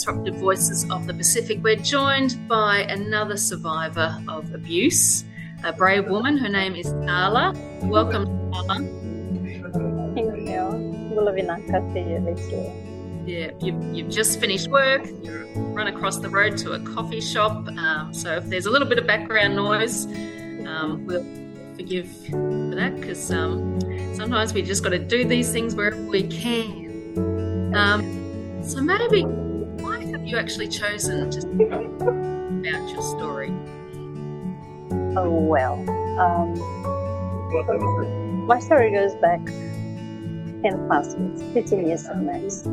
Disruptive Voices of the Pacific, we're joined by another survivor of abuse, a brave woman. Her name is Sala. Welcome, Sala. Thank you. Bula vinaka see you. Yeah, you've, you've just finished work, you run across the road to a coffee shop. Um, so if there's a little bit of background noise, um, we'll forgive for that because um, sometimes we just got to do these things wherever we can. Um, so maybe, have you actually chosen to speak about your story? Oh, well. Um, my story goes back 10 plus years, 15 years max.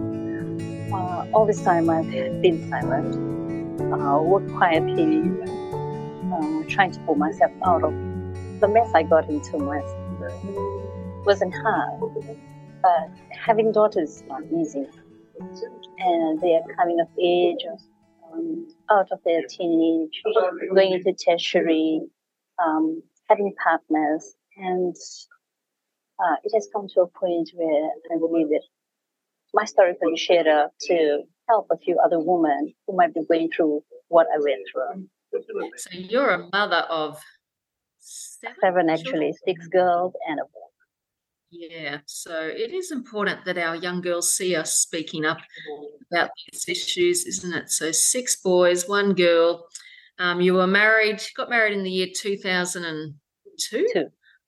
Uh, all this time I've been silent, uh, worked quietly, uh, trying to pull myself out of the mess I got into myself. wasn't hard, but having daughters is not easy and they are coming of age, um, out of their teenage, going into tertiary, um, having partners, and uh, it has come to a point where I believe that my story can be shared up to help a few other women who might be going through what I went through. So you're a mother of seven, seven actually, six girls and a boy. Yeah, so it is important that our young girls see us speaking up about these issues, isn't it? So six boys, one girl. Um, you were married, got married in the year 2002, Two.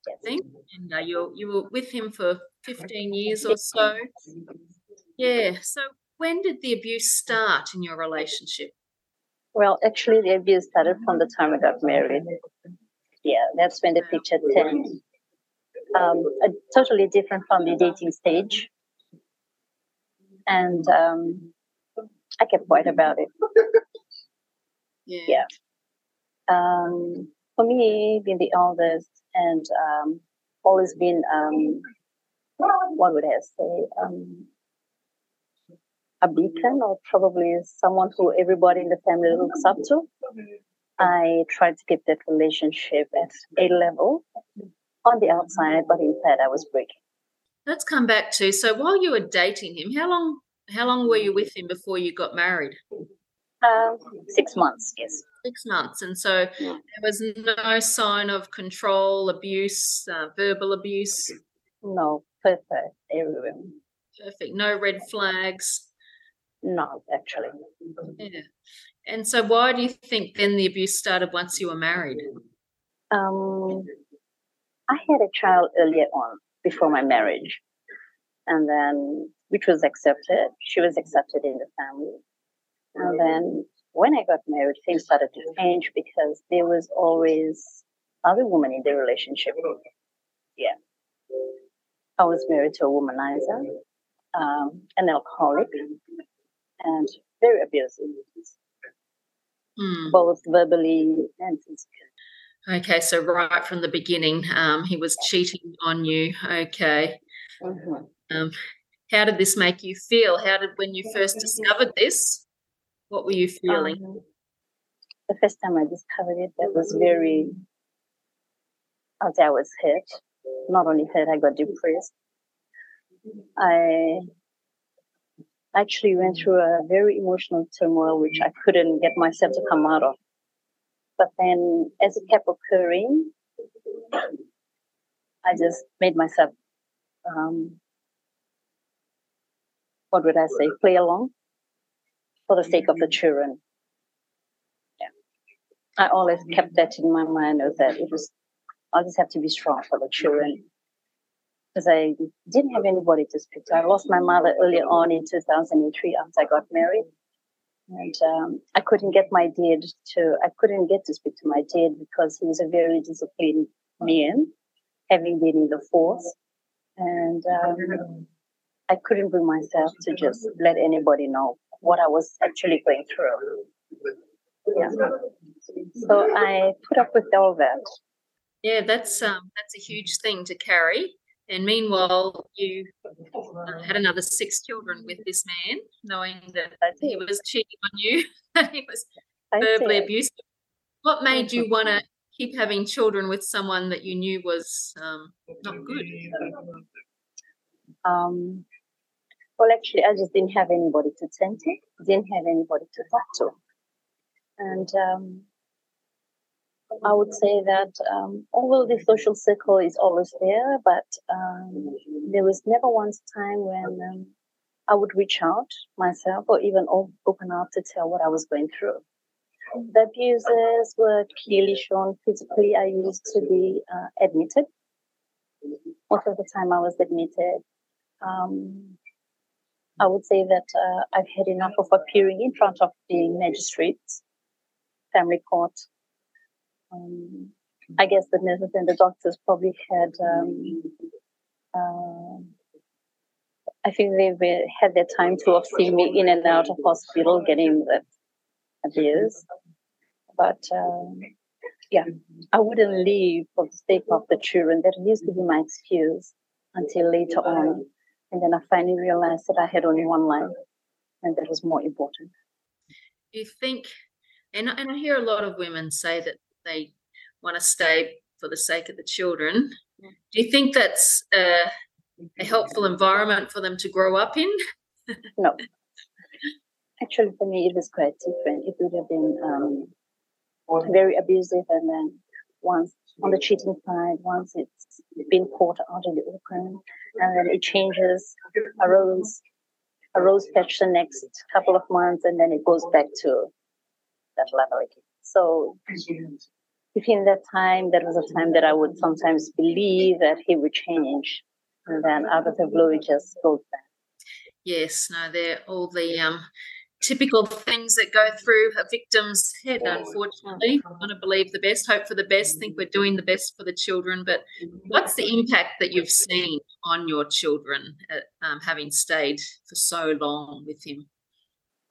I think, and uh, you you were with him for 15 years or so. Yeah. So when did the abuse start in your relationship? Well, actually, the abuse started from the time I got married. Yeah, that's when the picture turned um, a, totally different from the dating stage. And um, I kept quiet about it. Yeah. yeah. Um, for me, being the eldest and um, always been, um, what would I say, um, a beacon or probably someone who everybody in the family looks up to. I tried to keep that relationship at a level on the outside, but inside I was breaking. Let's come back to so while you were dating him, how long how long were you with him before you got married? Um, six months, yes. Six months, and so yeah. there was no sign of control, abuse, uh, verbal abuse. No, perfect everywhere. Perfect. No red flags. No, actually. Yeah. And so, why do you think then the abuse started once you were married? Um, I had a child earlier on before my marriage, and then which was accepted. She was accepted in the family, and then when I got married, things started to change because there was always other women in the relationship. Yeah, I was married to a womanizer, um, an alcoholic, and very abusive, mm. both verbally and physically. Okay, so right from the beginning, um, he was cheating on you. Okay. Mm-hmm. Um, how did this make you feel? How did when you first discovered this? What were you feeling? Um, the first time I discovered it, that was very. I I was hurt. Not only hurt, I got depressed. I actually went through a very emotional turmoil, which I couldn't get myself to come out of. But then as it kept occurring, I just made myself, um, what would I say, play along for the sake of the children. Yeah. I always kept that in my mind that it was, I just have to be strong for the children. Because I didn't have anybody to speak to. I lost my mother early on in 2003 after I got married and um, I couldn't get my dad to. I couldn't get to speak to my dad because he was a very disciplined man, having been in the force, and um, I couldn't bring myself to just let anybody know what I was actually going through. Yeah. So I put up with all that. Yeah, that's um, that's a huge thing to carry. And meanwhile, you uh, had another six children with this man, knowing that he was cheating on you, that he was verbally abusive. What made you want to keep having children with someone that you knew was um, not good? Um, Well, actually, I just didn't have anybody to tend to, didn't have anybody to talk to. And um, I would say that um, although the social circle is always there, but um, there was never once time when um, I would reach out myself or even open up to tell what I was going through. The abuses were clearly shown physically. I used to be uh, admitted. Most of the time I was admitted. Um, I would say that uh, I've had enough of appearing in front of the magistrates, family court. Um, I guess the nurses and the doctors probably had. Um, uh, I think they had their time to seen me in and out of hospital getting the abuse. But um, yeah, I wouldn't leave for the sake of the children. That used to be my excuse until later on. And then I finally realized that I had only one life and that was more important. You think, and, and I hear a lot of women say that they want to stay for the sake of the children. Do you think that's a, a helpful environment for them to grow up in? no. Actually, for me, it was quite different. It would have been um, very abusive, and then once on the cheating side, once it's been caught out in the open, and then it changes a rose, a rose patch the next couple of months, and then it goes back to that level again. So within that time, there was a time that I would sometimes believe that he would change, and then out of the blue, it just goes back. Yes, no, they're all the um, typical things that go through a victim's head, unfortunately. I want to believe the best, hope for the best, think we're doing the best for the children. But what's the impact that you've seen on your children at, uh, um, having stayed for so long with him?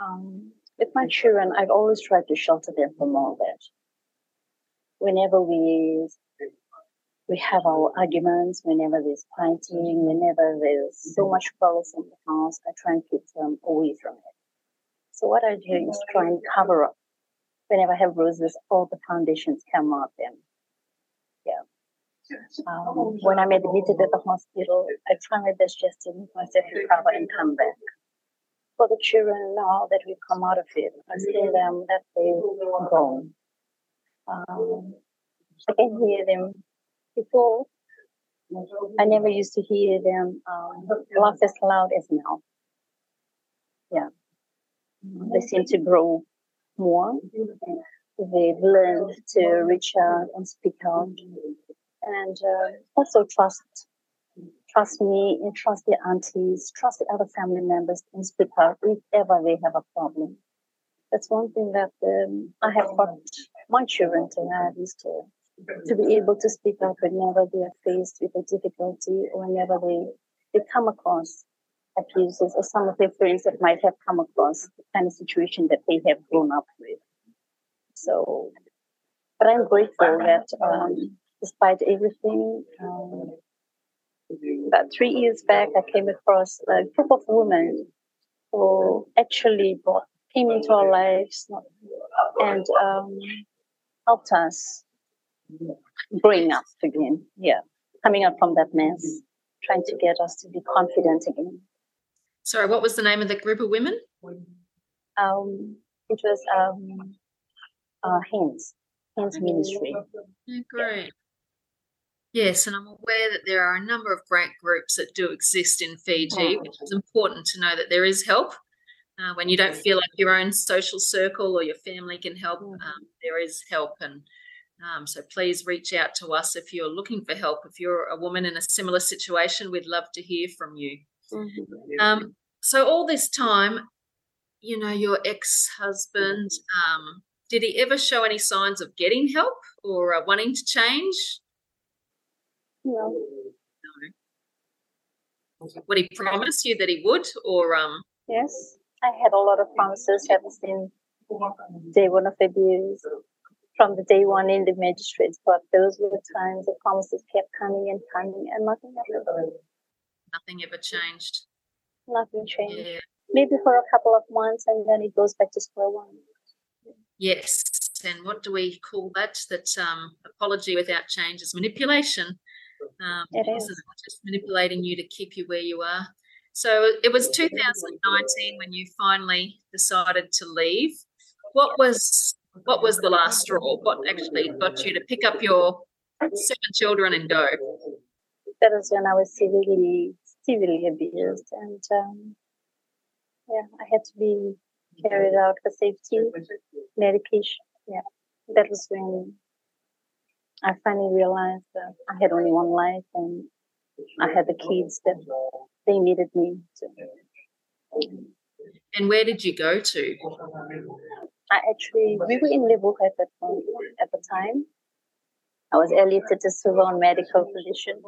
Um, with my children, I've always tried to shelter them from all that. Whenever we we have our arguments, whenever there's fighting, whenever there's so much quarrels in the house, I try and keep them away from it. So what I do is try and cover up. Whenever I have roses, all the foundations come out then. Yeah. Um, when I'm admitted at the hospital, I try my best just to make myself recover and come back. For the children now that we've come out of it, I see them that they've grown. Um, I can hear them before. I never used to hear them um, laugh as loud as now. Yeah. They seem to grow more. They've learned to reach out and speak out, and uh, also trust trust me and trust the aunties, trust the other family members, and speak out if ever they have a problem. That's one thing that um, I have taught my children to have is to to be able to speak up whenever they are faced with a difficulty or whenever they, they come across abuses or some of their friends that might have come across the kind of situation that they have grown up with. So, but I'm grateful that um, despite everything, um, about three years back, I came across a group of women who actually brought, came into our lives and um, helped us growing up again. Yeah, coming up from that mess, trying to get us to be confident again. Sorry, what was the name of the group of women? Um, it was um, uh, Hands, Hands Ministry. Oh, great. Yes, and I'm aware that there are a number of grant groups that do exist in Fiji, which is important to know that there is help. Uh, when you don't feel like your own social circle or your family can help, um, there is help. And um, so please reach out to us if you're looking for help. If you're a woman in a similar situation, we'd love to hear from you. Mm-hmm. Um, so all this time, you know, your ex-husband, um, did he ever show any signs of getting help or uh, wanting to change? No. No. Would he promise you that he would, or um? Yes, I had a lot of promises ever since day one of abuse, from the day one in the magistrates but Those were the times the promises kept coming and coming, and nothing ever. Nothing ever changed nothing changed. Yeah. Maybe for a couple of months and then it goes back to square one. Yes. And what do we call that? That um, apology without change is manipulation. Um, it is. Just manipulating you to keep you where you are. So it was 2019 when you finally decided to leave. What was what was the last straw? What actually got you to pick up your seven children and go? That was when I was severely severely abused, and um, yeah, I had to be carried out for safety medication. Yeah, that was when I finally realized that I had only one life and I had the kids that they needed me to. And where did you go to? I actually, we were in Liverpool at that point, at the time. I was elected to civil and medical position.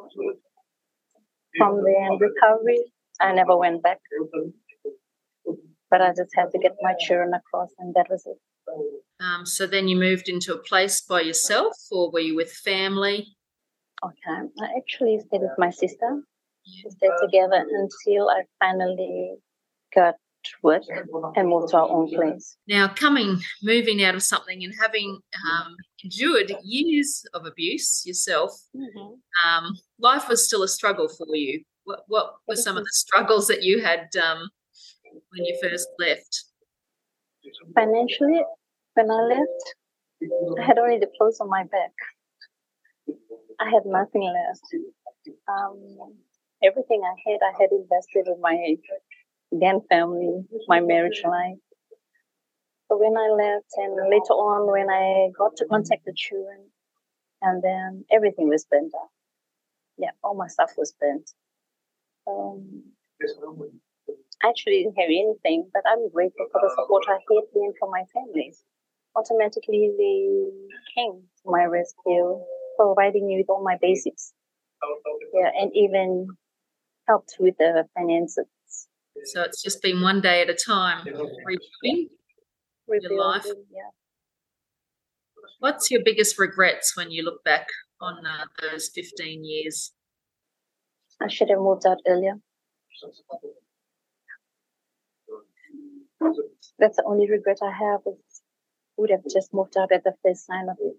From the recovery, I never went back. But I just had to get my children across, and that was it. Um, so then you moved into a place by yourself, or were you with family? Okay, I actually stayed with my sister. We stayed together until I finally got work and moved to our own place. Now, coming, moving out of something and having um, endured years of abuse yourself, mm-hmm. um, life was still a struggle for you. What, what were some of the struggles that you had um, when you first left? Financially, when I left, I had only the clothes on my back. I had nothing left. Um, everything I had, I had invested in my then family, my marriage life. So when I left, and later on, when I got to contact the children, and then everything was burnt out. Yeah, all my stuff was burnt. Um, I actually didn't have anything, but I'm grateful for the support I had then from my family. Automatically, they came to my rescue, providing me with all my basics. Yeah, and even helped with the finances. So it's just been one day at a time, rebuilding your life. Yeah. What's your biggest regrets when you look back on uh, those 15 years? I should have moved out earlier. That's the only regret I have. Is would have just moved out at the first sign of it.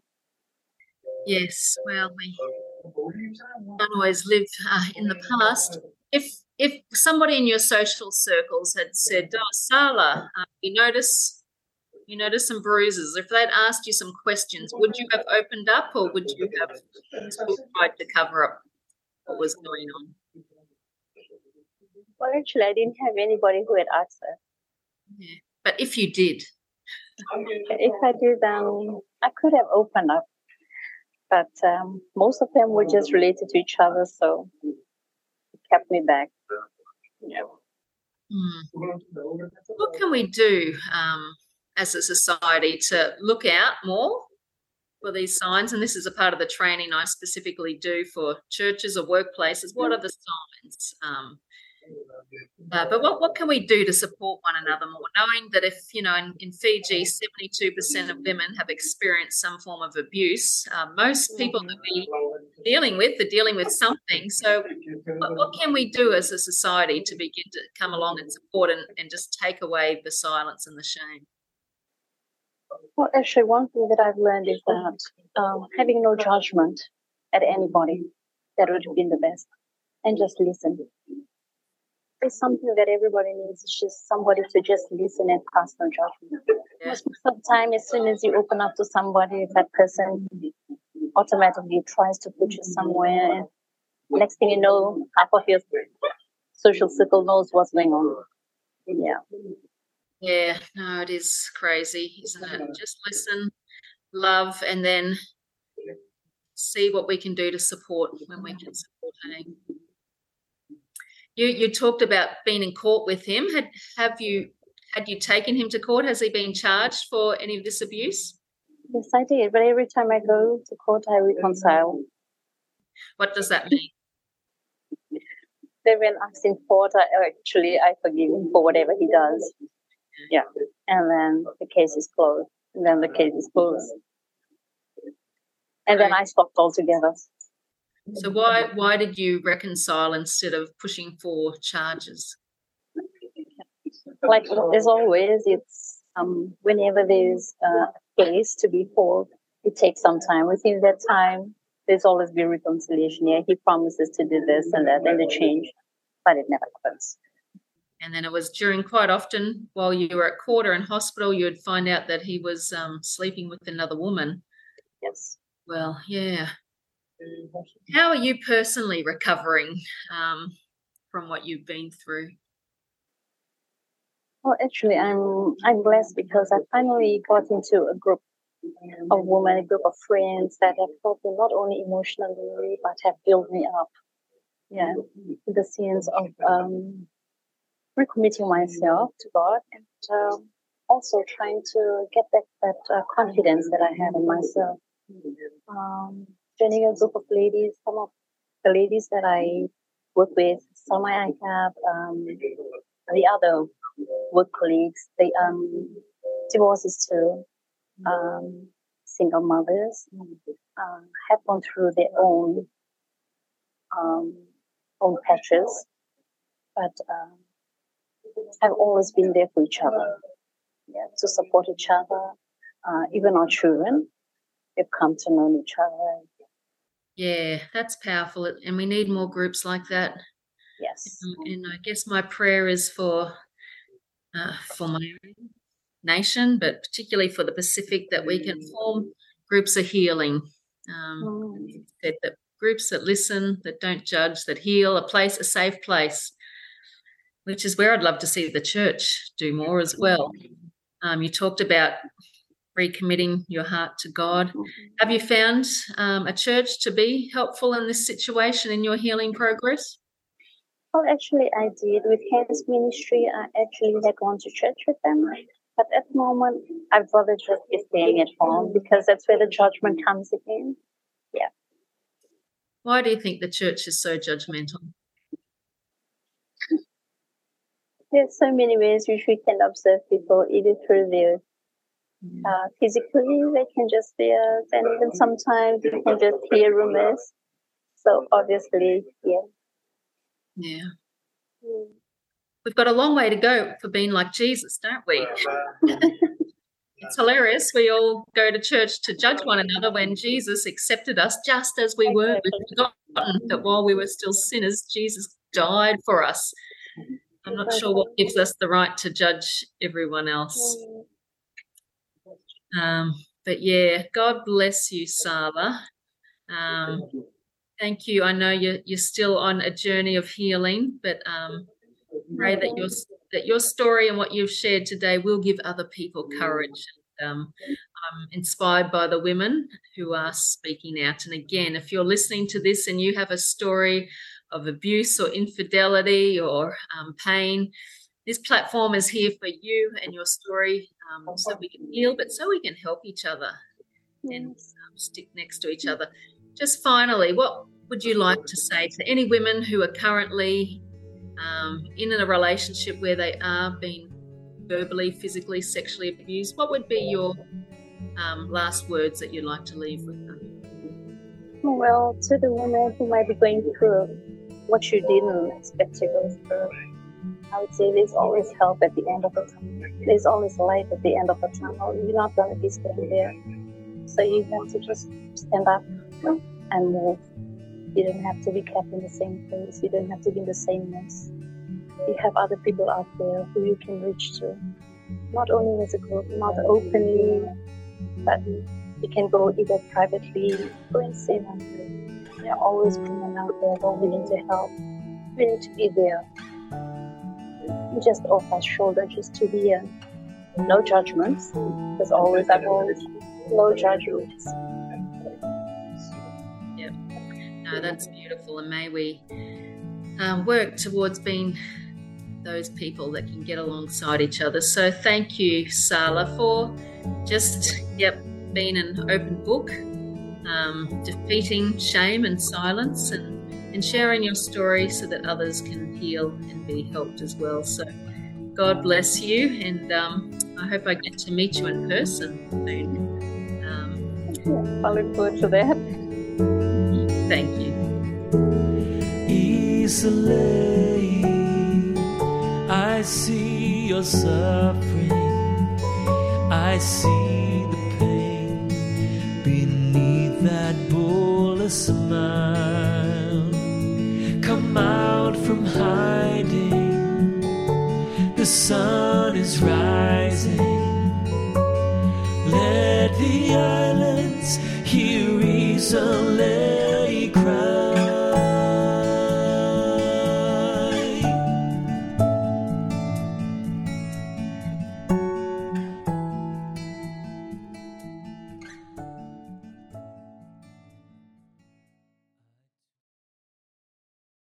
Yes, well, we don't always live uh, in the past. If if somebody in your social circles had said, "Oh, Sala, uh, you notice you notice some bruises," if they'd asked you some questions, would you have opened up, or would you have tried to cover up what was going on? Well, actually, I didn't have anybody who had asked that. Yeah. But if you did, if I did, um, I could have opened up, but um, most of them were just related to each other, so it kept me back. Yeah. Hmm. What can we do um, as a society to look out more for these signs? And this is a part of the training I specifically do for churches or workplaces. What are the signs? Um, uh, but what, what can we do to support one another more? Knowing that if, you know, in, in Fiji, 72% of women have experienced some form of abuse, uh, most people that we're dealing with are dealing with something. So, what, what, can we do as a society to begin to come along and support and, and just take away the silence and the shame? Well, actually, one thing that I've learned is that um, having no judgment at anybody, that would have been the best, and just listen is something that everybody needs. It's just somebody to just listen and pass on judgment. Yeah. Most of the time, as soon as you open up to somebody, that person automatically tries to put you somewhere. And next thing you know, half of your social circle knows what's going on. Yeah. Yeah, no, it is crazy, isn't it? Just listen, love, and then see what we can do to support when we can support. Hey? You you talked about being in court with him. Had have you had you taken him to court? Has he been charged for any of this abuse? Yes, I did. But every time I go to court, I reconcile. What does that mean? Then when I'm in court, I actually I forgive him for whatever he does. Yeah, and then the case is closed. And then the case is closed. And then I stopped altogether. So why why did you reconcile instead of pushing for charges? Like as always, it's um, whenever there's a case to be fought, it takes some time. Within that time, there's always be reconciliation. Yeah, he promises to do this and that, and the change, but it never happens. and then it was during quite often while you were at quarter in hospital, you would find out that he was um, sleeping with another woman. Yes. Well, yeah. How are you personally recovering um, from what you've been through? Well, actually, I'm I'm blessed because I finally got into a group of women, a group of friends that have helped me not only emotionally but have built me up. Yeah, in the sense of um, recommitting myself to God and um, also trying to get back that uh, confidence that I have in myself. Um, joining a group of ladies, some of the ladies that I work with, some I have um, the other work colleagues, they um divorces too, um, single mothers um, have gone through their own um, own patches, but um, have always been there for each other, yeah, to support each other. Uh, even our children, they've come to know each other. Yeah, that's powerful, and we need more groups like that. Yes. And I guess my prayer is for uh, for my nation, but particularly for the Pacific, that we can form groups of healing. Um, Mm. that, that groups that listen, that don't judge, that heal, a place, a safe place, which is where I'd love to see the church do more as well. Um, you talked about recommitting your heart to God. Have you found um, a church to be helpful in this situation in your healing progress? Well, actually, I did with Hands Ministry. I actually had gone to church with them, but at the moment, I'd rather just be staying at home because that's where the judgment comes again. Yeah. Why do you think the church is so judgmental? There's so many ways which we can observe people, either through their uh, physically, they can just see us, and even sometimes you can just hear rumors. So obviously, yeah. Yeah. Mm. We've got a long way to go for being like Jesus, don't we? It's hilarious. We all go to church to judge one another when Jesus accepted us just as we were. We've forgotten that while we were still sinners, Jesus died for us. I'm not sure what gives us the right to judge everyone else. Um, but yeah, God bless you, Sala. Um, thank you. I know you're, you're still on a journey of healing, but um, pray that your that your story and what you've shared today will give other people courage. Um, I'm inspired by the women who are speaking out. And again, if you're listening to this and you have a story of abuse or infidelity or um, pain, this platform is here for you and your story um, so we can heal, but so we can help each other and um, stick next to each other. Just finally, what would you like to say to any women who are currently um, in a relationship where they are being verbally, physically, sexually abused? What would be your um, last words that you'd like to leave with them? Well, to the women who might be going through what you didn't expect to go through, I would say there's always help at the end of the tunnel. There's always light at the end of the tunnel. You're not going to be staying there. So you have to just stand up and move. You don't have to be kept in the same place. You don't have to be in the same mess. You have other people out there who you can reach to. Not only as a group, not openly, but you can go either privately, and see them. There are always women out there who are willing to help, willing to be there. Just off offer shoulder just to hear. No judgments. There's always I've always no judgments. Yep. No, that's beautiful, and may we um, work towards being those people that can get alongside each other. So, thank you, Sala, for just yep being an open book, um, defeating shame and silence, and and sharing your story so that others can heal and be helped as well. So, God bless you, and um, I hope I get to meet you in person soon. Um, I look forward to that. thank you. easily. I see your suffering. I see Let